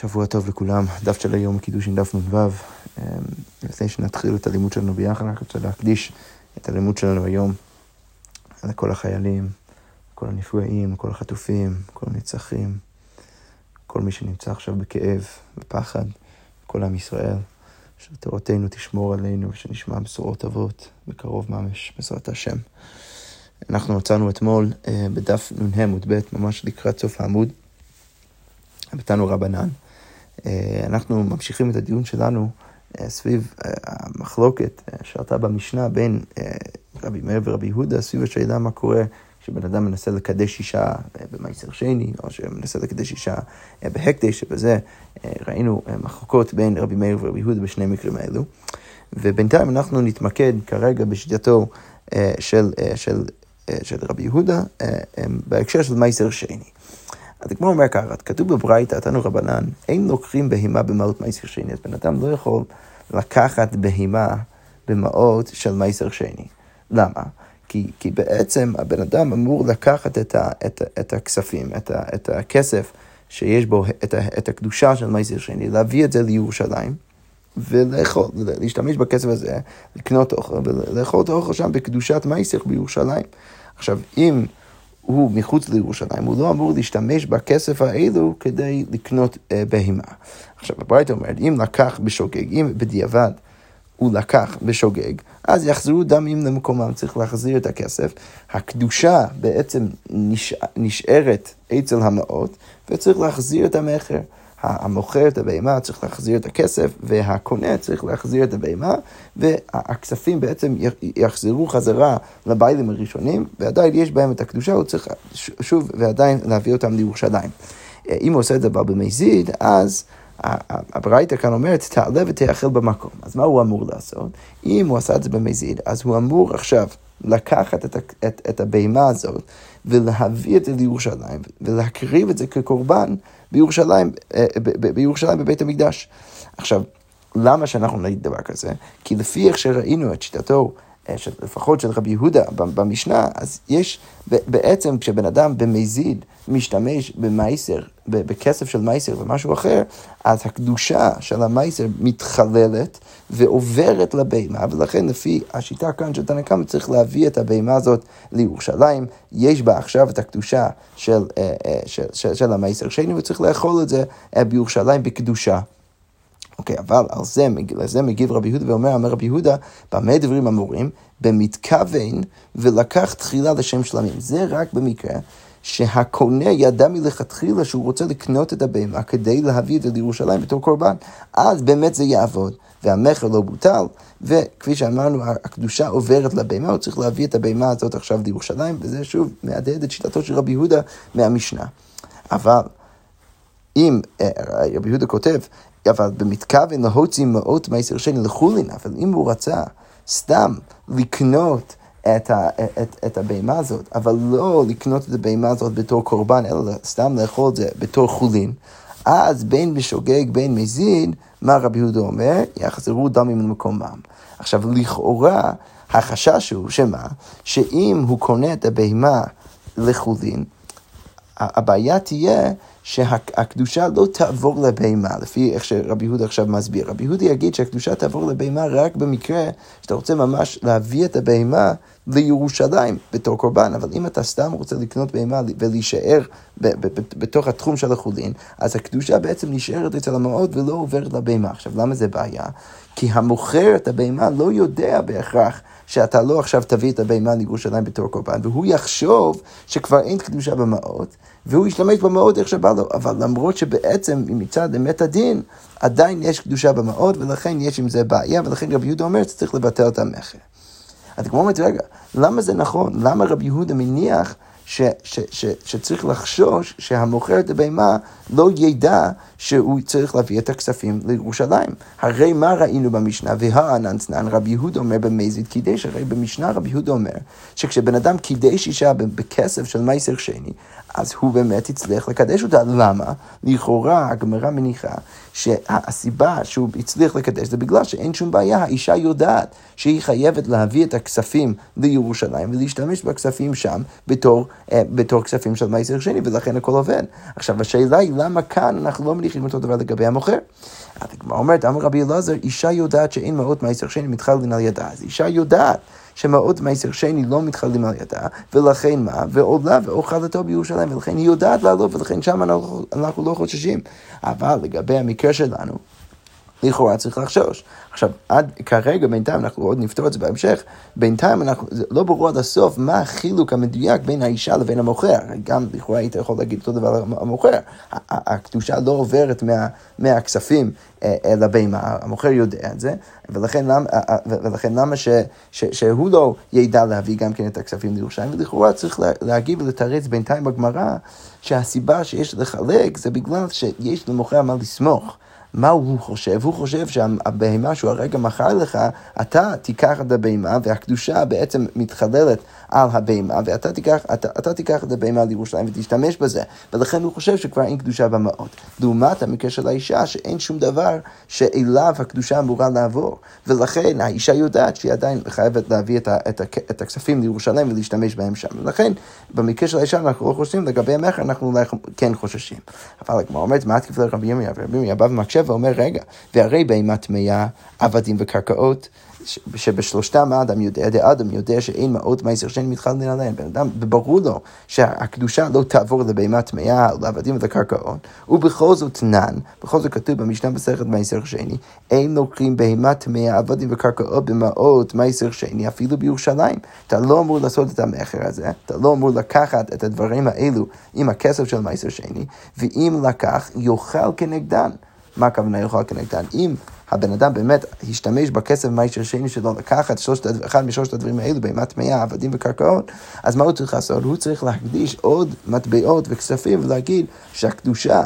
שבוע טוב לכולם, דף של היום קידוש עם דף נ"ו. אמ, לפני שנתחיל את הלימוד שלנו ביחד, אני רוצה להקדיש את הלימוד שלנו היום לכל החיילים, כל הנפגעים, כל החטופים, כל הנצחים, כל מי שנמצא עכשיו בכאב, בפחד, כל עם ישראל, שתורתנו תשמור עלינו ושנשמע בשורות טובות בקרוב ממש, בעזרת השם. אנחנו מצאנו אתמול אה, בדף נ"ה ע"ב, ממש לקראת סוף העמוד, בתנו רבנן. אה, אנחנו ממשיכים את הדיון שלנו אה, סביב אה, המחלוקת שעלתה במשנה בין רבי מאיר ורבי יהודה, סביב השאלה מה קורה כשבן אדם מנסה לקדש אישה במייסר שני, או שמנסה לקדש אישה בהקדש, שבזה ראינו מחלוקות בין רבי מאיר ורבי יהודה בשני מקרים האלו. ובינתיים אנחנו נתמקד כרגע בשיטתו של, של, של רבי יהודה בהקשר של מייסר שני. אז כמו אומר ככה, כתוב בברייתא, תנו רבנן, אין לוקחים בהמה במעות מייסר שני, אז בן אדם לא יכול לקחת בהמה במעות של מייסר שני. למה? כי, כי בעצם הבן אדם אמור לקחת את, ה, את, את הכספים, את, ה, את הכסף שיש בו את, ה, את הקדושה של מייסר שני, להביא את זה לירושלים. ולאכול, להשתמש בכסף הזה, לקנות אוכל, ולאכול את האוכל שם בקדושת מייסר בירושלים. עכשיו, אם הוא מחוץ לירושלים, הוא לא אמור להשתמש בכסף האלו כדי לקנות אה, בהמה. עכשיו, הברייתא אומרת, אם לקח בשוגג, אם בדיעבד הוא לקח בשוגג, אז יחזרו דמים למקומם, צריך להחזיר את הכסף. הקדושה בעצם נש... נשארת אצל המעות, וצריך להחזיר את המכר. המוכר את הבהמה צריך להחזיר את הכסף, והקונה צריך להחזיר את הבהמה, והכספים בעצם יחזרו חזרה לביילים הראשונים, ועדיין יש בהם את הקדושה, הוא צריך שוב ועדיין להביא אותם לירושלים. אם הוא עושה את זה במזיד, אז הברייתא כאן אומרת, תעלה ותאכל במקום. אז מה הוא אמור לעשות? אם הוא עשה את זה במזיד, אז הוא אמור עכשיו לקחת את, את, את הבהמה הזאת ולהביא את זה לירושלים ולהקריב את זה כקורבן בירושלים, אה, בירושלים בבית המקדש. עכשיו, למה שאנחנו נגיד דבר כזה? כי לפי איך שראינו את שיטתו, לפחות של רבי יהודה במשנה, אז יש בעצם כשבן אדם במזיד משתמש במייסר, בכסף של מייסר ומשהו אחר, אז הקדושה של המייסר מתחללת ועוברת לבהמה, ולכן לפי השיטה כאן של תנא קמא צריך להביא את הבהמה הזאת לירושלים, יש בה עכשיו את הקדושה של, אה, אה, של, של, של המייסר שני, וצריך לאכול את זה אה, בירושלים בקדושה. אוקיי, אבל על זה, על זה מגיב רבי יהודה ואומר, אמר רבי יהודה, במה דברים אמורים? במתכוון ולקח תחילה לשם שלמים. זה רק במקרה שהקונה ידע מלכתחילה שהוא רוצה לקנות את הבהמה כדי להביא את זה לירושלים בתור קורבן. אז באמת זה יעבוד, והמכר לא בוטל, וכפי שאמרנו, הקדושה עוברת לבהמה, הוא צריך להביא את הבהמה הזאת עכשיו לירושלים, וזה שוב מהדהד את שיטתו של רבי יהודה מהמשנה. אבל אם, אה, רבי יהודה כותב, אבל במתכוון להוציא מאות מעשר שני לחולין, אבל אם הוא רצה סתם לקנות את, ה, את, את הבהמה הזאת, אבל לא לקנות את הבהמה הזאת בתור קורבן, אלא סתם לאכול את זה בתור חולין, אז בין בשוגג בין מזין, מה רבי יהודה אומר? יחזרו דמים למקומם. עכשיו, לכאורה, החשש הוא שמה? שאם הוא קונה את הבהמה לחולין, הבעיה תהיה שהקדושה לא תעבור לבהמה, לפי איך שרבי יהודה עכשיו מסביר. רבי יהודה יגיד שהקדושה תעבור לבהמה רק במקרה שאתה רוצה ממש להביא את הבהמה לירושלים בתור קורבן, אבל אם אתה סתם רוצה לקנות בהמה ולהישאר בתוך התחום של החולין, אז הקדושה בעצם נשארת אצל המאוד ולא עוברת לבהמה. עכשיו, למה זה בעיה? כי המוכר את הבהמה לא יודע בהכרח שאתה לא עכשיו תביא את הבהמה לירושלים בתור קורבן, והוא יחשוב שכבר אין קדושה במעות, והוא ישתמש במעות איך שבא לו, אבל למרות שבעצם מצד אמת הדין, עדיין יש קדושה במעות, ולכן יש עם זה בעיה, ולכן רבי יהודה אומר שצריך לבטל את המכר. אז כמו אומרת, רגע, למה זה נכון? למה רבי יהודה מניח ש, ש, ש, שצריך לחשוש שהמוכר את הבהמה לא ידע שהוא צריך להביא את הכספים לירושלים. הרי מה ראינו במשנה? והעננצנן, רבי יהודה אומר במזיד קידש, הרי במשנה רבי יהודה אומר שכשבן אדם קידש אישה בכסף של מייסר שני, אז הוא באמת הצליח לקדש אותה. למה? לכאורה הגמרא מניחה שהסיבה שהוא הצליח לקדש זה בגלל שאין שום בעיה, האישה יודעת שהיא חייבת להביא את הכספים לירושלים ולהשתמש בכספים שם בתור, אה, בתור כספים של מייסר שני, ולכן הכל עובד. עכשיו, השאלה היא למה כאן אנחנו לא מניחים... אותו דבר לגבי המוכר. הגמרא אומרת, אמר רבי אלעזר, אישה יודעת שאין מעות מעשר שני מתחלין על ידה. אז אישה יודעת שמעות מעשר שני לא מתחללים על ידה, ולכן מה? ועולה ואוכלתו בירושלים, ולכן היא יודעת לעלות, ולכן שם אנחנו, אנחנו לא חוששים. אבל לגבי המקרה שלנו, לכאורה צריך לחשוש. עכשיו, עד כרגע, בינתיים, אנחנו עוד נפתור את זה בהמשך, בינתיים אנחנו, זה לא ברור עד הסוף מה החילוק המדויק בין האישה לבין המוכר. גם לכאורה היית יכול להגיד אותו דבר על המוכר. הקדושה לא עוברת מה, מהכספים אה, אל הבהמה, המוכר יודע את זה, ולכן למה, אה, אה, ולכן למה ש, ש, שהוא לא ידע להביא גם כן את הכספים לירושלים, ולכאורה צריך להגיב ולתרץ בינתיים בגמרא שהסיבה שיש לחלק זה בגלל שיש למוכר מה לסמוך. מה הוא חושב? הוא חושב שהבהמה שהוא הרגע מכר לך, אתה תיקח את הבהמה והקדושה בעצם מתחללת על הבהמה, ואתה תיקח, אתה, אתה תיקח את הבהמה לירושלים ותשתמש בזה. ולכן הוא חושב שכבר אין קדושה במעות. לעומת המקרה של האישה, שאין שום דבר שאליו הקדושה אמורה לעבור. ולכן האישה יודעת שהיא עדיין חייבת להביא את, ה, את, ה, את הכספים לירושלים ולהשתמש בהם שם. ולכן, במקרה של האישה אנחנו לא חושבים, לגבי המכר אנחנו אולי כן חוששים. אבל הגמרא אומרת, מה תקף לרבי ירמיה? ורבי ירמיה בא ומקשה ואומר, רגע, והרי בהמה טמאה, עבדים וקרקעות, שבשלושתם האדם יודע, האדם יודע שאין מעות מעשר שני מתחלן עליהם. בן אדם, וברור לו שהקדושה לא תעבור לבהמה טמאה, לעבדים ולקרקעות, ובכל זאת נן, בכל זאת כתוב במשנה מסכת מעשר שני, אין לוקחים בהמה טמאה, עבדים וקרקעות במעות מעשר שני, אפילו בירושלים. אתה לא אמור לעשות את המכר הזה, אתה לא אמור לקחת את הדברים האלו עם הכסף של מעשר שני, ואם לקח, יאכל כנגדן. מה הכוונה יאכל כנגדן? אם הבן אדם באמת השתמש בכסף מהאיש השני שלו לקחת שלושת, אחד משלושת הדברים האלו, בהמה טמאה, עבדים וקרקעות, אז מה הוא צריך לעשות? הוא צריך להקדיש עוד מטבעות וכספים ולהגיד שהקדושה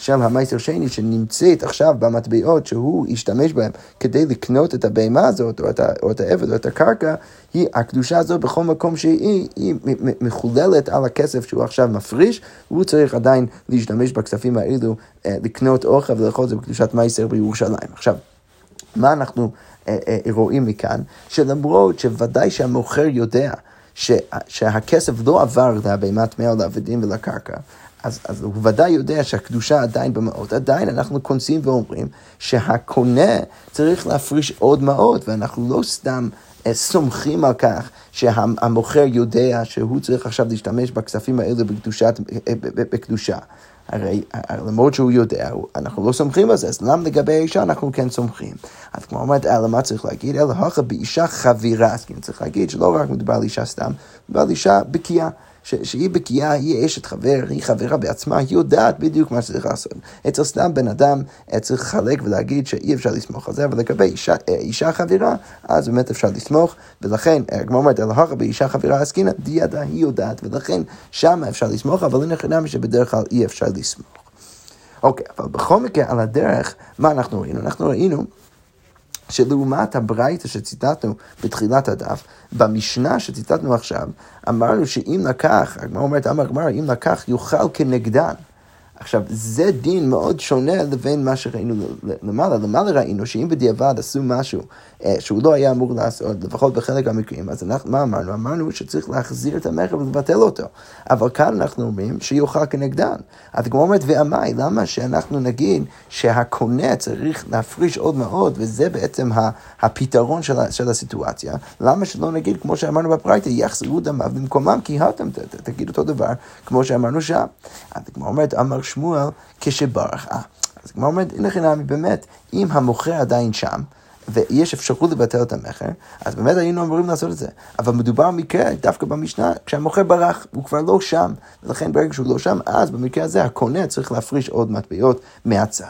של המייסר שני שנמצאת עכשיו במטבעות שהוא השתמש בהם כדי לקנות את הבהמה הזאת, או את, ה, או את העבד, או את הקרקע, היא, הקדושה הזו בכל מקום שהיא, היא מחוללת על הכסף שהוא עכשיו מפריש, והוא צריך עדיין להשתמש בכספים האלו, אה, לקנות אוכל ולאכול את זה בקדושת מייסר בירושלים. עכשיו, מה אנחנו אה, אה, רואים מכאן? שלמרות שוודאי שהמוכר יודע שה, שהכסף לא עבר לבהמת טמאה לעבדים ולקרקע, אז, אז הוא ודאי יודע שהקדושה עדיין במעות. עדיין אנחנו קונסים ואומרים שהקונה צריך להפריש עוד מעות, ואנחנו לא סתם אה, סומכים על כך שהמוכר יודע שהוא צריך עכשיו להשתמש בכספים האלה בקדושת, אה, בקדושה. הרי למרות שהוא יודע, אנחנו לא סומכים על זה, אז למה לגבי האישה אנחנו כן סומכים? אז כמו אומרת, אלא מה צריך להגיד? אלא הכה באישה חבירה, אז כאילו צריך להגיד שלא רק מדובר על אישה סתם, מדובר על אישה בקיאה. שהיא בקיאה, היא אשת חבר, היא חברה בעצמה, היא יודעת בדיוק מה שצריך לעשות. אצל סתם בן אדם צריך לחלק ולהגיד שאי אפשר לסמוך על זה, אבל לגבי אישה, אה, אישה חברה, אז באמת אפשר לסמוך, ולכן, כמו אומרת, אלא הכה באישה חברה עסקינא, דידה היא יודעת, ולכן שם אפשר לסמוך, אבל אין חינם שבדרך כלל אי אפשר לסמוך. אוקיי, אבל בכל מקרה, על הדרך, מה אנחנו ראינו? אנחנו ראינו שלעומת הברייתא שציטטנו בתחילת הדף, במשנה שציטטנו עכשיו, אמרנו שאם לקח, הגמרא אומרת, אמר הגמרא, אם לקח יאכל כנגדן. עכשיו, זה דין מאוד שונה לבין מה שראינו למעלה. למעלה ראינו שאם בדיעבד עשו משהו אה, שהוא לא היה אמור לעשות, לפחות בחלק המקרים, אז אנחנו, מה אמרנו? אמרנו שצריך להחזיר את המכר ולבטל אותו. אבל כאן אנחנו אומרים שיוכל כנגדן. אז כמו אומרת, ועמי, למה שאנחנו נגיד שהקונה צריך להפריש עוד מאוד, וזה בעצם הפתרון של, של הסיטואציה? למה שלא נגיד, כמו שאמרנו בפרייטה, יחזרו דמיו במקומם, כי התם, תגיד אותו דבר, כמו שאמרנו שם. אז כמו אומרת, אמר שמואל, כשברח. אה, אז כמו אומרת, הנה חינמי, באמת, אם המוכר עדיין שם, ויש אפשרות לבטל את המכר, אז באמת היינו אמורים לעשות את זה. אבל מדובר במקרה, דווקא במשנה, כשהמוכר ברח, הוא כבר לא שם, ולכן ברגע שהוא לא שם, אז במקרה הזה הקונה צריך להפריש עוד מטבעות מהצד.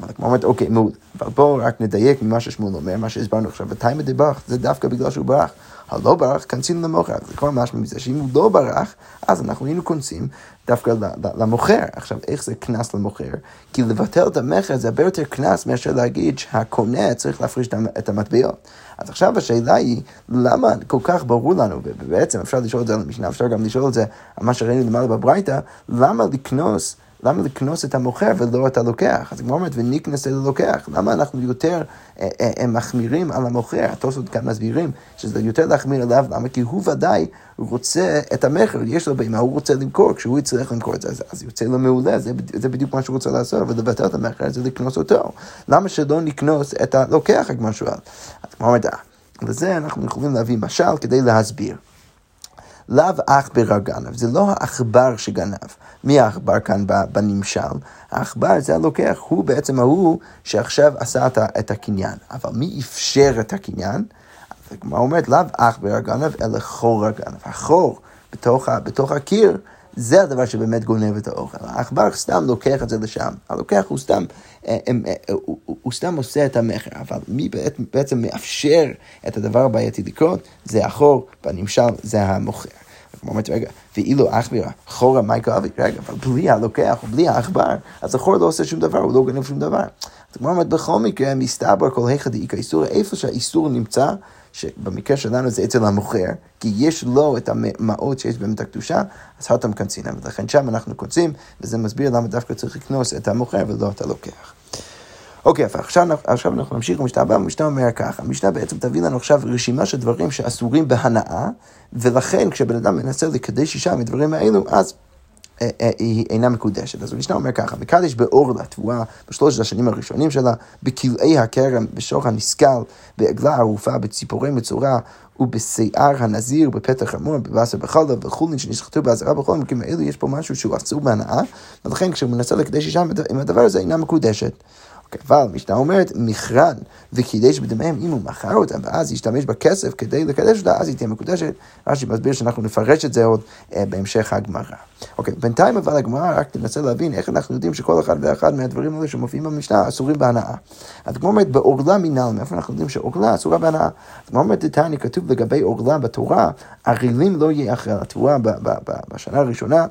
אבל כמו אומרת, אוקיי, מעולה. אבל בואו רק נדייק ממה ששמואל אומר, מה שהסברנו עכשיו. ותיימא דברח, זה דווקא בגלל שהוא ברח. הלא ברח, כנסים למוכר. זה כבר משמע מזה שאם הוא לא ברח, אז אנחנו היינו כונסים דווקא למוכר. עכשיו, איך זה קנס למוכר? כי לבטל את המכר זה הרבה יותר קנס מאשר להגיד שהקונה צריך להפריש את המטבעות. אז עכשיו השאלה היא, למה כל כך ברור לנו, ובעצם אפשר לשאול את זה על המשנה, אפשר גם לשאול את זה על מה שראינו למעלה בברייתא, למה לקנוס למה לקנוס את המוכר ולא את הלוקח? אז הגמרא אומרת, ונקנס את הלוקח. למה אנחנו יותר אה, אה, אה, מחמירים על המוכר? התוספות כאן מסבירים שזה יותר להחמיר עליו, למה? כי הוא ודאי רוצה את המכר, יש לו בהמה, הוא רוצה למכור, כשהוא יצטרך למכור את זה, אז, אז יוצא לו מעולה, זה, זה בדיוק מה שהוא רוצה לעשות, אבל לבטל את המכר זה לקנוס אותו. למה שלא נקנוס את הלוקח, הגמרא שואל? אז הגמרא אומרת, לזה אנחנו יכולים להביא משל כדי להסביר. לאו עכבר גנב, זה לא העכבר שגנב. מי העכבר כאן בנמשל? העכבר זה הלוקח, הוא בעצם ההוא שעכשיו עשה את הקניין. אבל מי אפשר את הקניין? הגמרא אומרת, לאו עכבר גנב, אלא חור הגנב. החור בתוך, בתוך הקיר זה הדבר שבאמת גונב את האוכל. העכבר סתם לוקח את זה לשם. הלוקח הוא סתם, אה, אה, הוא, הוא, הוא סתם עושה את המכר, אבל מי בעצם מאפשר את הדבר הבעייתי לקרות? זה החור, בנמשל זה המוכר. אומרת, רגע, ואילו עכברה, חורה מייקה אבי, רגע, אבל בלי הלוקח בלי העכבר, אז החור לא עושה שום דבר, הוא לא גונב שום דבר. אז כמו אומרת, בכל מקרה, מסתבר כל היכא דאיכא איסור, איפה שהאיסור נמצא, שבמקרה שלנו זה אצל המוכר, כי יש לו את המעות שיש באמת הקדושה, אז הטם קנצינם, ולכן שם אנחנו קוצים, וזה מסביר למה דווקא צריך לקנוס את המוכר ולא את הלוקח. אוקיי, okay, עכשיו, עכשיו אנחנו נמשיך במשנה הבאה, המשנה אומר ככה, המשנה בעצם תביא לנו עכשיו רשימה של דברים שאסורים בהנאה, ולכן כשבן אדם מנסה לקדש אישה מדברים האלו, אז אה, אה, היא אינה מקודשת. אז המשנה אומר ככה, מקדש באור לתבואה בשלושת השנים הראשונים שלה, בכלאי הכרם, בשור הנסכל, בעגלה ערופה, בציפורי מצורע ובשיער הנזיר, בפתח המור, בבשר בחלב, וחולין שנשחטו באזהרה בכל המקרים האלו, יש פה משהו שהוא אסור בהנאה, ולכן כשהוא מנסה לקדש אישה עם הדבר הזה, אינה מקודשת. אבל המשנה אומרת, מכרן וקידש בדמיהם, אם הוא מכר אותם ואז ישתמש בכסף כדי לקדש אותה, אז היא תהיה מקודשת. רש"י מסביר שאנחנו נפרש את זה עוד אה, בהמשך הגמרא. אוקיי, בינתיים אבל הגמרא רק תנסה להבין איך אנחנו יודעים שכל אחד ואחד מהדברים האלה שמופיעים במשנה אסורים בהנאה. אז כמו אומרת, בעורלה מינל, מאיפה אנחנו יודעים שעורלה אסורה בהנאה? אז כמו אומרת, דתני כתוב לגבי עורלה בתורה, ערילים לא יהיה אחרי התבואה בשנה הראשונה.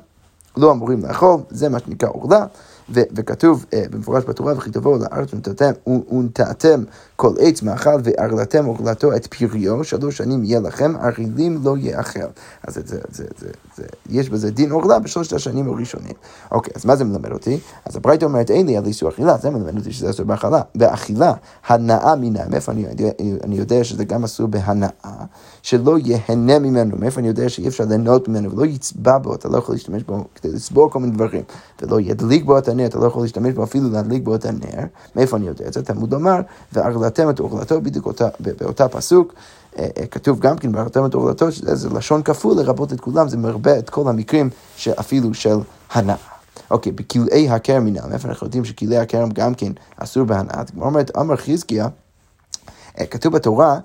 לא אמורים לאכול, זה מה שנקרא עורלה. וכתוב uh, במפורש בתורה, וכי תבואו לארץ ונטעתם כל עץ מאכל וערלתם עורלתו את פריו, שלוש שנים יהיה לכם, ערילים לא יאכל. אז זה, זה, זה, זה, זה, יש בזה דין עורלה בשלושת השנים הראשונים. אוקיי, אז מה זה מלמד אותי? אז הברייתא אומרת, אין לי על איסור אכילה, זה מלמד אותי שזה אסור באכילה. באכילה, הנאה מן מאיפה אני, אני יודע שזה גם אסור בהנאה? שלא ייהנה ממנו, מאיפה אני יודע שאי אפשר ליהנות ממנו, ולא יצבע בו, אתה לא יכול להשתמש בו כדי לצבור כל מיני דברים, ולא ידליק בו את הנר, אתה לא יכול להשתמש בו אפילו להדליק בו את הנר, מאיפה אני יודע את זה? תלמוד לומר, והרגלתם את אוכלתו בדיוק אותה, באותה פסוק. אה, אה, כתוב גם כן והרגלתם את אוכלתו, שזה לשון כפול לרבות את כולם, זה מרבה את כל המקרים שאפילו של הנאה. אוקיי, בכלאי הכרם מינם, איפה אנחנו יודעים שכלאי הכרם גם כן אסור בהנאה? כמו אומרת, אמר חזקיה, אה, כתוב בתורה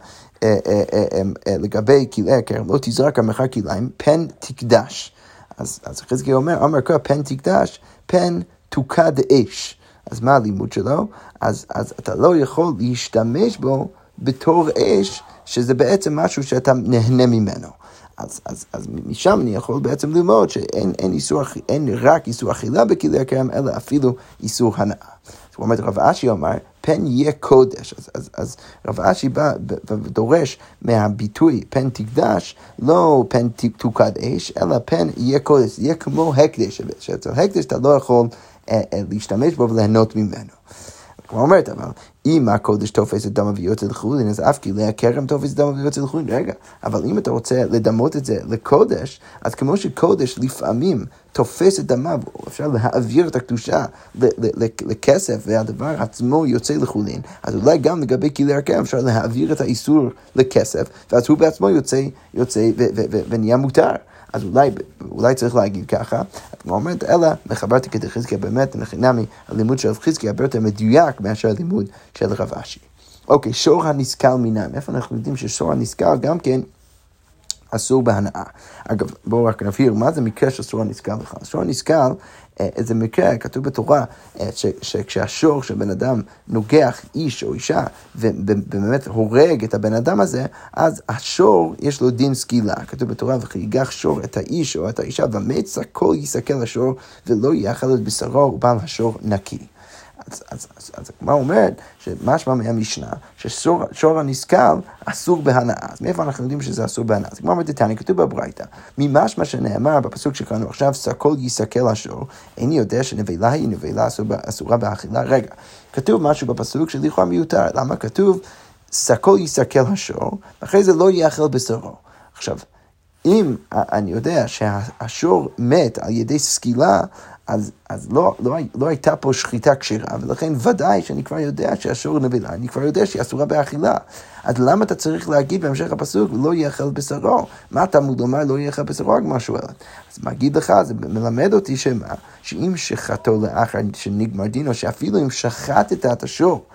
לגבי כלאי הכרם, לא תזרק עמך כלאיים, פן תקדש. אז, אז חזקיה אומר, אמר כה פן תקדש, פן תוקד אש. אז מה הלימוד שלו? אז, אז אתה לא יכול להשתמש בו בתור אש, שזה בעצם משהו שאתה נהנה ממנו. אז, אז, אז משם אני יכול בעצם ללמוד שאין אין איסור, אין רק איסור אכילה בכלי הכרם, אלא אפילו איסור הנאה. זאת אומרת, רב אשי אמר, פן יהיה קודש. אז, אז, אז רב אשי בא ודורש מהביטוי פן תקדש, לא פן תוקד אש, אלא פן יהיה קודש, יהיה כמו הקדש, שאצל הקדש אתה לא יכול להשתמש בו וליהנות ממנו. כמו אומרת, אבל אם הקודש תופס את דם אביו אצל חולין, אז אף כלי הכרם תופס את דם אביו אצל חולין. רגע, אבל אם אתה רוצה לדמות את זה לקודש, אז כמו שקודש לפעמים תופס את דמיו, אפשר להעביר את הקדושה לכסף, והדבר עצמו יוצא לחולין, אז אולי גם לגבי כלי הכרם אפשר להעביר את האיסור לכסף, ואז הוא בעצמו יוצא, יוצא ונהיה מותר. אז אולי, אולי צריך להגיד ככה, כמו אומרת, אלא מחברתי כדי חזקיה באמת, לחינמי, הלימוד של חזקיה הרבה יותר מדויק מאשר הלימוד של רב אשי. אוקיי, שור הנסכל מינם, איפה אנחנו יודעים ששור הנסכל גם כן אסור בהנאה. אגב, בואו רק נבהיר, מה זה מקרה של שור הנסכל בכלל? שור הנסכל איזה מקרה, כתוב בתורה, אה, שכשהשור של בן אדם נוגח איש או אישה, ובאמת הורג את הבן אדם הזה, אז השור יש לו דין סקילה. כתוב בתורה, וכי ייגח שור את האיש או את האישה, ומצע כל יסכל השור, ולא יאכל את בשרו, ובעל השור נקי. אז, אז, אז, אז הגמרא אומרת שמשמע מהמשנה ששור הנסכל אסור בהנאה. אז מאיפה אנחנו יודעים שזה אסור בהנאה? אז הגמרא אומרת תניא, כתוב בברייתא, ממשמע שנאמר בפסוק שקראנו עכשיו, סקול יסכל השור, איני יודע שנבלה היא נבלה אסורה באכילה. רגע, כתוב משהו בפסוק שלכאורה מיותר, למה כתוב סקול יסכל השור, ואחרי זה לא יאכל בשרו. עכשיו, אם אני יודע שהשור מת על ידי סקילה, אז, אז לא, לא, לא הייתה פה שחיטה כשרה, ולכן ודאי שאני כבר יודע שהשור נבלה, אני כבר יודע שהיא אסורה באכילה. אז למה אתה צריך להגיד בהמשך הפסוק, לא יאכל בשרו? מה אתה אמור לומר, לא יאכל בשרו, הגמרא שואלת. אז מה אגיד לך, זה מלמד אותי שמה, שאם שחטו לאחר שנגמר דינו, שאפילו אם שחטת את השור,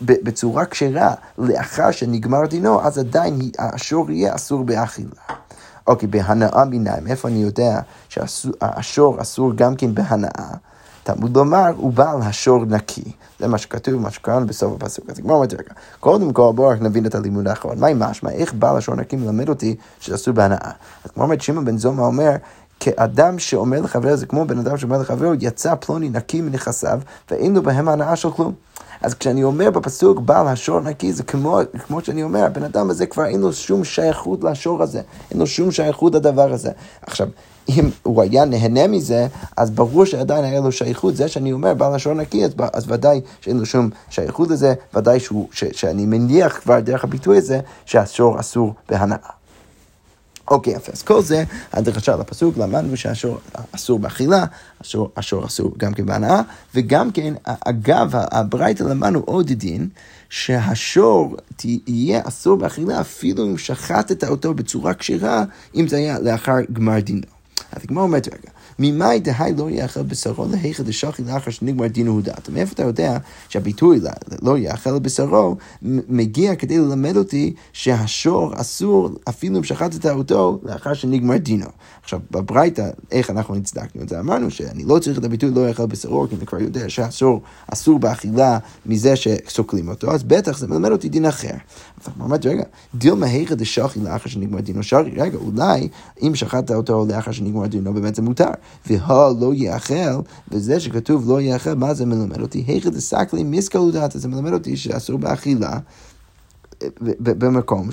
בצורה כשרה לאחר שנגמר דינו, אז עדיין השור יהיה אסור באכילה. אוקיי, בהנאה מיניים, איפה אני יודע שהשור אסור גם כן בהנאה? תלמוד לומר, הוא בעל השור נקי. זה מה שכתוב, מה שקראנו בסוף הפסוק. אז כמו אומרת, רגע, קודם כל בואו רק נבין את הלימוד האחרון. מהי משמע? איך בעל השור נקי מלמד אותי שאסור בהנאה? אז כמו אומרת, שמעון בן זומא אומר, כאדם שאומר לחברו, זה כמו בן אדם שאומר לחברו, יצא פלוני נקי מנכסיו, ואין לו בהם הנאה של כלום. אז כשאני אומר בפסוק בעל השור נקי, זה כמו, כמו שאני אומר, הבן אדם הזה כבר אין לו שום שייכות לשור הזה, אין לו שום שייכות לדבר הזה. עכשיו, אם הוא היה נהנה מזה, אז ברור שעדיין היה לו שייכות. זה שאני אומר בעל השור נקי, אז, אז ודאי שאין לו שום שייכות לזה, ודאי שהוא, ש, שאני מניח כבר דרך הביטוי הזה, שהשור אסור בהנאה. אוקיי, יפה. אז כל זה, הדרשה לפסוק, למדנו שהשור אסור באכילה, השור, השור אסור גם כן בהנאה, וגם כן, אגב, הברייתא למדנו עוד דין, שהשור תהיה אסור באכילה אפילו אם שחטת אותו בצורה כשרה, אם זה היה לאחר גמר דינו. אז הגמרא אומרת, רגע, ממאי דהי לא יאכל בשרו להיכא דשכי לאחר שנגמר דין הודעת. מאיפה אתה יודע שהביטוי לא יאכל בשרו מגיע כדי ללמד אותי שהשור אסור אפילו אם שחטת אותו לאחר שנגמר דינו. עכשיו, בברייתא, איך אנחנו הצדקנו את זה? אמרנו שאני לא צריך את הביטוי לא יאכל בשרו, כי אני כבר יודע שהשור אסור באכילה מזה שסוקלים אותו, אז בטח זה מלמד אותי דין אחר. אנחנו אומרים, רגע, דילמה היכא דשכי לאחר שנגמר דינו שרי, רגע, אולי אם שחטת אותו לאחר שנגמר דינו, באמת זה מותר. והא לא יאכל, וזה שכתוב לא יאכל, מה זה מלמד אותי? היכא דסקלי מיסקלודתא, זה מלמד אותי שאסור באכילה. במקום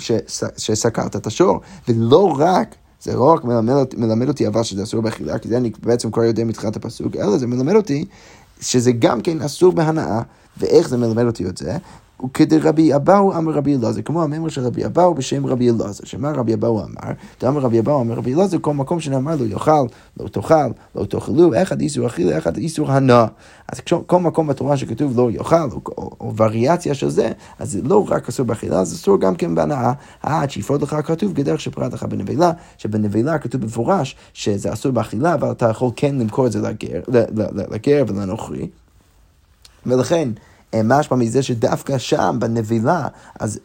שסקרת את השור, ולא רק זה לא רק מלמד, מלמד אותי אבל שזה אסור באכילה, כי זה אני בעצם כבר יודע מתחילת הפסוק, אלא זה מלמד אותי שזה גם כן אסור בהנאה. ואיך זה מלמד אותי את זה? וכדרבי אבאו אמר רבי אלעזר, כמו הממר של רבי אבאו בשם רבי אלעזר, שמה רבי אבאו אמר? דאמר רבי אבאו אמר רבי אלעזר, כל מקום שנאמר לו יאכל, לא תאכל, לא תאכלו, אחד איסור אכילה, אחד איסור הנאה. אז כל מקום בתורה שכתוב לא יאכל, או, או, או וריאציה של זה, אז זה לא רק אסור באכילה, זה אסור גם כן בהנאה. עד שיפוד לך כתוב גדרך שפרט לך בנבלה, שבנבלה כתוב במפורש שזה אסור באכילה, אבל אתה יכול כן למכור את זה לגר, לגר ולנוכרי. ולכן, משמע מזה שדווקא שם, בנבילה, אז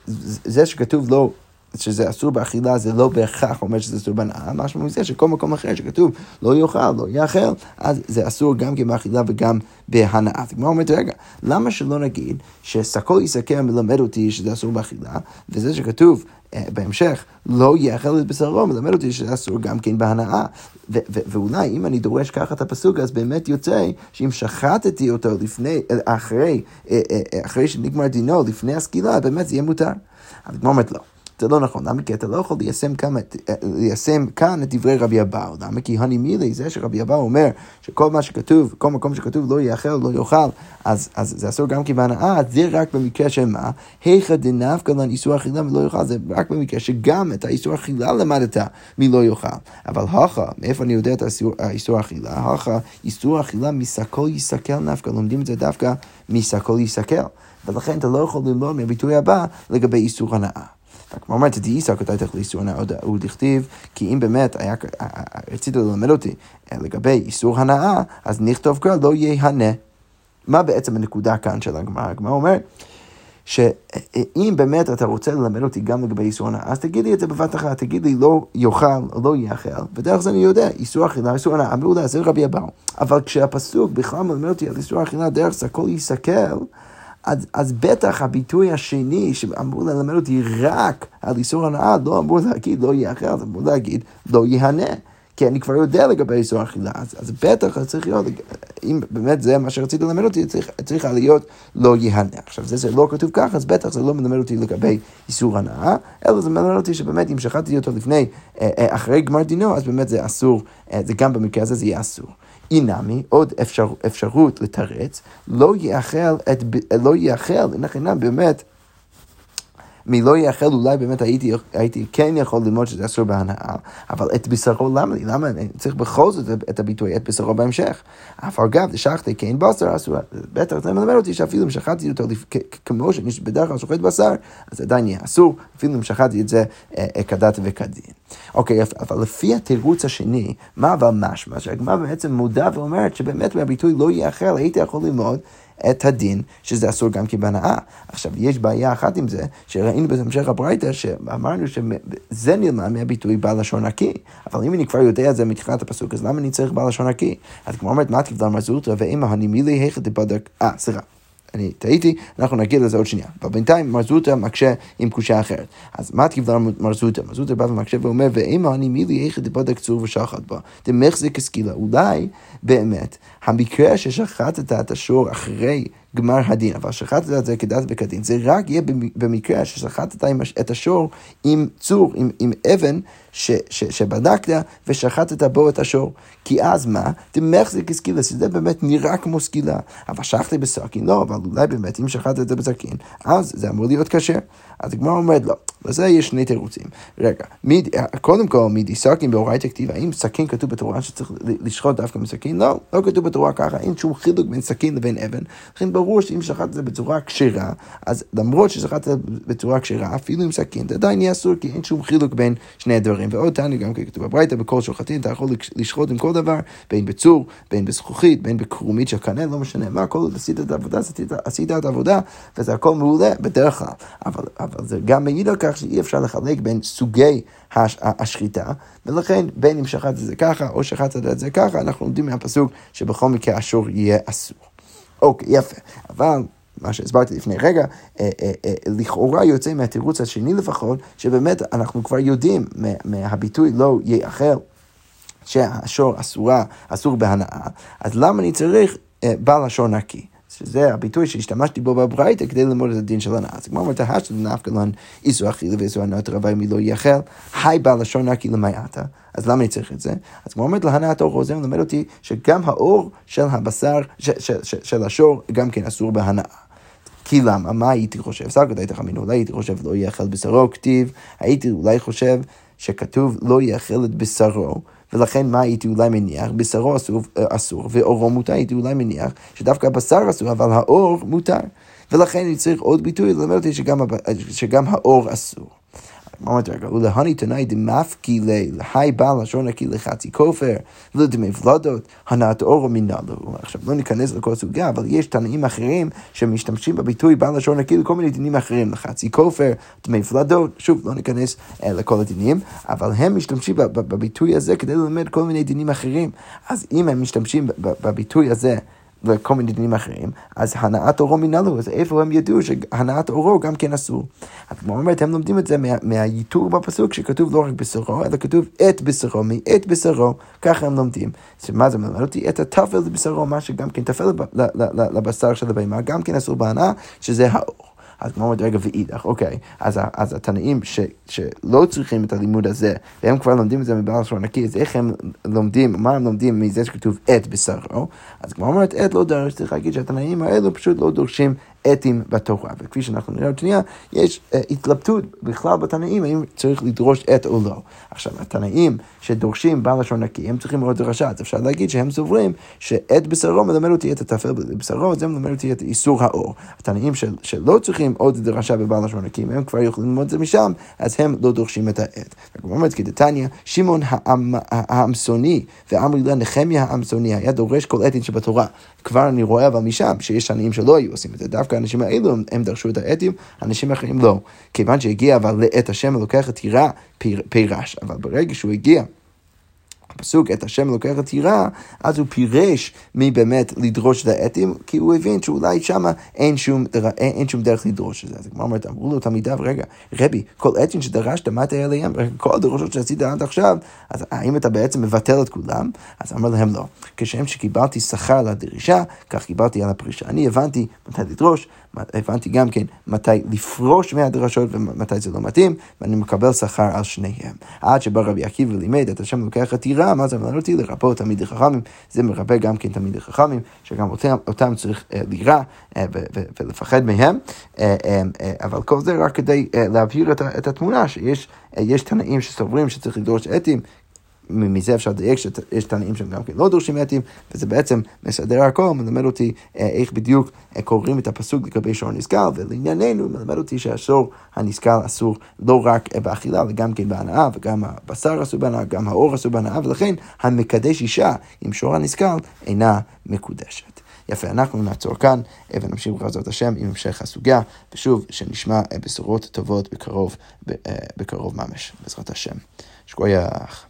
זה שכתוב לא... שזה אסור באכילה זה לא בהכרח אומר שזה אסור בהנאה, משמע מזה שכל מקום אחר שכתוב לא יאכל, לא יאכל, אז זה אסור גם כן באכילה וגם בהנאה. הגמרא אומרת, רגע, למה שלא נגיד שסקול יסכם מלמד אותי שזה אסור באכילה, וזה שכתוב אה, בהמשך, לא יאכל את בשרו, מלמד אותי שזה אסור גם כן בהנאה. ואולי אם אני דורש ככה את הפסוק, אז באמת יוצא שאם שחטתי אותו לפני, אה, אחרי, אה, אחרי שנגמר דינו, לפני הסקילה, באמת זה יהיה מותר. אז כמו אומרת לא. זה לא נכון. למה? כי אתה לא יכול ליישם כאן, ליישם כאן את דברי רבי אבאו. למה? כי הני מילי, זה שרבי אבאו אומר שכל מה שכתוב, כל מקום שכתוב לא יאכל, לא יאכל, אז, אז זה אסור גם כי בהנאה, זה רק במקרה של מה? היכא דנפקא לן איסור אכילה ולא יאכל, זה רק במקרה שגם את האיסור אכילה למדת מלא יאכל. אבל הכה, מאיפה אני יודע את האיסור אכילה? הכה, איסור אכילה מסקול יסקל נפקא, לומדים את זה דווקא מסקול יסקל. ולכן אתה לא יכול ללמוד מהביטוי הבא לגבי איסור הנאה. כמו אומרת, דאיסא כתבתך לאיסור הנאה, הוא דכתיב, כי אם באמת היה, רצית ללמד אותי אה, לגבי איסור הנאה, אז נכתוב כבר לא יהנה. מה בעצם הנקודה כאן של הגמרא? הגמרא אומרת, שאם באמת אתה רוצה ללמד אותי גם לגבי איסור הנאה, אז תגיד לי את זה בבת אחת, תגיד לי לא יאכל לא יאכל, ודרך זה אני יודע, איסור אכילה, איסור הנאה, אמרו לה, זה רבי אבאו. אבל כשהפסוק בכלל מלמד אותי על איסור אכילה דרך זה הכל יסכל, אז, אז בטח הביטוי השני שאמור ללמד אותי רק על איסור הנאה, לא אמור להגיד לא יאכל, אמור להגיד לא יהנה. כי אני כבר יודע לגבי איסור אכילה, אז, אז בטח צריך להיות, אם באמת זה מה שרצית ללמד אותי, צריך, צריך להיות לא יהנה. עכשיו, זה זה לא כתוב ככה, אז בטח זה לא מלמד אותי לגבי איסור הנאה, אלא זה מלמד אותי שבאמת אם שחטתי אותו לפני, אה, אה, אחרי גמר דינו, אז באמת זה אסור, אה, זה גם במקרה הזה זה יהיה אסור. אינמי, עוד אפשר, אפשרות לתרץ, לא יאכל, את, לא יאכל, נכנם באמת, מלא יאכל אולי באמת הייתי, הייתי כן יכול ללמוד שזה אסור בהנאה, אבל את בשרו למה לי? למה אני צריך בכל זאת את הביטוי את בשרו בהמשך? אף אגב, דשכתי כן בשר אסור, בטח זה מלמד אותי שאפילו אם שחטתי אותו כמו שאני בדרך כלל שוחט בשר, אז עדיין יהיה אסור, אפילו אם שחטתי את זה אה, אה, כדת וכדין. אוקיי, אבל לפי התירוץ השני, מה אבל משמע? שהגמרא בעצם מודה ואומרת שבאמת מהביטוי לא יאכל, הייתי יכול ללמוד את הדין, שזה אסור גם כבהנאה. עכשיו, יש בעיה אחת עם זה, שראינו בהמשך הברייתא, שאמרנו שזה נלמד מהביטוי בעל לשון נקי. אבל אם אני כבר יודע את זה מתחילת הפסוק, אז למה אני צריך בעל לשון נקי? אז כמו אומרת, מה תקבלה מזוטרא ואימא הנימילי היכא דבדק, אה, סליחה. אני טעיתי, אנחנו נגיד לזה עוד שנייה. אבל בינתיים מרזוטה מקשה עם קושה אחרת. אז מה תקבלה מרזוטה? מרזוטה בא ומקשה ואומר, ואימא אני מילי איך דבדק צור ושחט בה. דמחזיק הסקילה. אולי באמת המקרה ששחטת את השור אחרי גמר הדין, אבל שחטת את זה כדת וכדין, זה רק יהיה במקרה ששחטת את השור עם צור, עם, עם אבן ש, ש, שבדקת ושחטת בו את השור. כי אז מה? דמחזיק סקילה, שזה באמת נראה כמו סקילה. אבל שחטתי בסכין, לא, אבל אולי באמת אם שחטת בסכין, אז זה אמור להיות כשר. אז הגמרא אומרת לא. לזה יש שני תירוצים. רגע, מיד, קודם כל, מידי סכין באורייתא כתיב, האם סכין כתוב בתורה שצריך לשחוט דווקא מסכין? לא, לא כתוב בתורה ככה, אין שום חילוק בין סכין לבין אבן. לכן ברור שאם שחט את זה בצורה כשרה, אז למרות ששחט את זה בצורה כשרה, אפילו עם סכין, זה עדיין יהיה אסור, כי אין שום חילוק בין שני הדברים. ועוד תניא גם כתוב בברייתא, בכל שוחטין אתה יכול לשחוט עם כל דבר, בין בצור, בין בזכוכית, בין בקרומית של קנה, לא משנה מה, כל עוד עשית את העבודה, עשית, עשית את העבודה, וזה הכל מעולה בדרך כלל. אבל, אבל זה גם מעיד על כך שאי אפשר לחלק בין סוגי הש, השחיטה, ולכן בין אם שחטת את זה ככה או שחטת את זה ככה, אנחנו לומדים מהפסוק שבכל מקרה השור יהיה אסור. אוקיי, יפה. אבל מה שהסברתי לפני רגע, אה, אה, אה, לכאורה יוצא מהתירוץ השני לפחות, שבאמת אנחנו כבר יודעים מהביטוי לא יאכל. שהשור אסורה, אסור בהנאה, אז למה אני צריך בעל השור נקי? שזה הביטוי שהשתמשתי בו בברייתא כדי ללמוד את הדין של הנאה. אז כמו אומרת, השל נפקא לן איסור אכילה ואיסור הנאות רבי מי לא יאכל, היי בעל לשון נקי למעטה, אז למה אני צריך את זה? אז כמו אומרת להנאת אור זה מלמד אותי שגם האור של הבשר, של השור, גם כן אסור בהנאה. כי למה? מה הייתי חושב? סגת הייתי חמין, אולי הייתי חושב לא יאכל בשרו, כתיב, הייתי אולי חושב שכתוב לא יאכל את בשרו. ולכן מה הייתי אולי מניח? בשרו אסור, אסור ואורו מותר, הייתי אולי מניח שדווקא הבשר אסור, אבל האור מותר. ולכן אני צריך עוד ביטוי ללמד אותי שגם, שגם האור אסור. אמרת רגע, ולהני תנאי דמפקי להי בעל לשון נקי לחצי כופר, ולדמי ולדות, הנעת אורו מנהלו. עכשיו לא ניכנס לכל סוגיה, אבל יש תנאים אחרים שמשתמשים בביטוי בעל לשון נקי לכל מיני דינים אחרים, לחצי כופר, דמי ולדות, שוב, לא ניכנס אה, לכל הדינים, אבל הם משתמשים בביטוי הזה כדי ללמד כל מיני דינים אחרים. אז אם הם משתמשים בביטוי הזה, וכל מיני דינים אחרים, אז הנעת אורו מנהלו, אז איפה הם ידעו שהנעת אורו גם כן אסור. אז כמו אומרת, הם לומדים את זה מה, מהייתור בפסוק שכתוב לא רק בשרו, אלא כתוב את בשרו, מאת בשרו, ככה הם לומדים. מה זה מלמד אותי? את הטפל לבשרו, מה שגם כן טפל לבשר של הבהמה, גם כן אסור בהנאה, שזה האור. אז כמו אומרת, רגע, ואידך, אוקיי, אז, אז התנאים ש, שלא צריכים את הלימוד הזה, והם כבר לומדים את זה מבעל שור נקי, אז איך הם לומדים, מה הם לומדים מזה שכתוב את בשרו? אז כמו אומרת, את לא דרש, צריך להגיד שהתנאים האלו פשוט לא דורשים אתים בתורה. וכפי שאנחנו נראה עוד שנייה, יש uh, התלבטות בכלל בתנאים, האם צריך לדרוש עת או לא. עכשיו, התנאים שדורשים בעל לשון נקי, הם צריכים מאוד דרשה, אז אפשר להגיד שהם סוברים שעת בשרו מלמד אותי את הטפל בבשרו, זה מלמד אותי את איסור האור. התנאים של, שלא צריכים עוד דרשה בבעל לשון נקי, הם כבר יכולים ללמוד את זה משם, אז הם לא דורשים את העת. כמו אומרת כדתניא, שמעון העמסוני ואמרי לה נחמיה העמסוני היה דורש כל עתין שבתורה. כבר אני רואה אבל משם שיש תנאים שלא היו עושים את זה. דווקא האנשים האלו הם דרשו את האתים, אנשים אחרים לא. כיוון שהגיע אבל לעת השם לוקח את עירה פירש, אבל ברגע שהוא הגיע הפסוק, את השם לוקח את עירה, אז הוא פירש מי באמת לדרוש את העטים, כי הוא הבין שאולי שם אין שום, אין, שום דרך לדרוש את זה. אז הגמרא אומרת, אמרו לו תלמידיו, רגע, רבי, כל עטים שדרשת, מה תהיה עליהם? כל הדרושות שעשית עד עכשיו, אז האם אתה בעצם מבטל את כולם? אז אמר להם לא. כשם שקיבלתי שכר לדרישה, כך קיבלתי על הפרישה. אני הבנתי מתי לדרוש, הבנתי גם כן מתי לפרוש מהדרשות ומתי זה לא מתאים, ואני מקבל שכר על שניהם. עד שבא רבי עקיבא לימד את השם לוקח עתירה, מה זה אמר אותי? לרפוא תלמידי חכמים, זה מרפא גם כן תלמידי חכמים, שגם אותם, אותם צריך uh, לירא uh, ולפחד מהם, uh, אבל כל זה רק כדי להבהיר את, את התמונה, שיש uh, תנאים שסוברים שצריך לדרוש עטים, מזה אפשר לדייק שיש תנאים שהם גם כן לא דורשים עטים, וזה בעצם מסדר הכל, מלמד אותי אה, איך בדיוק אה, קוראים את הפסוק לגבי שור נסגל, ולענייננו מלמד אותי שהשור הנסגל אסור לא רק אה, באכילה, אלא גם כן בהנאה, וגם הבשר אסור בהנאה, גם האור אסור בהנאה, ולכן המקדש אישה עם שור הנסגל אינה מקודשת. יפה, אנחנו נעצור כאן ונמשיך בעזרת השם עם המשך הסוגיה, ושוב, שנשמע בשורות טובות בקרוב, בקרוב ממש, בעזרת השם. שכוייח.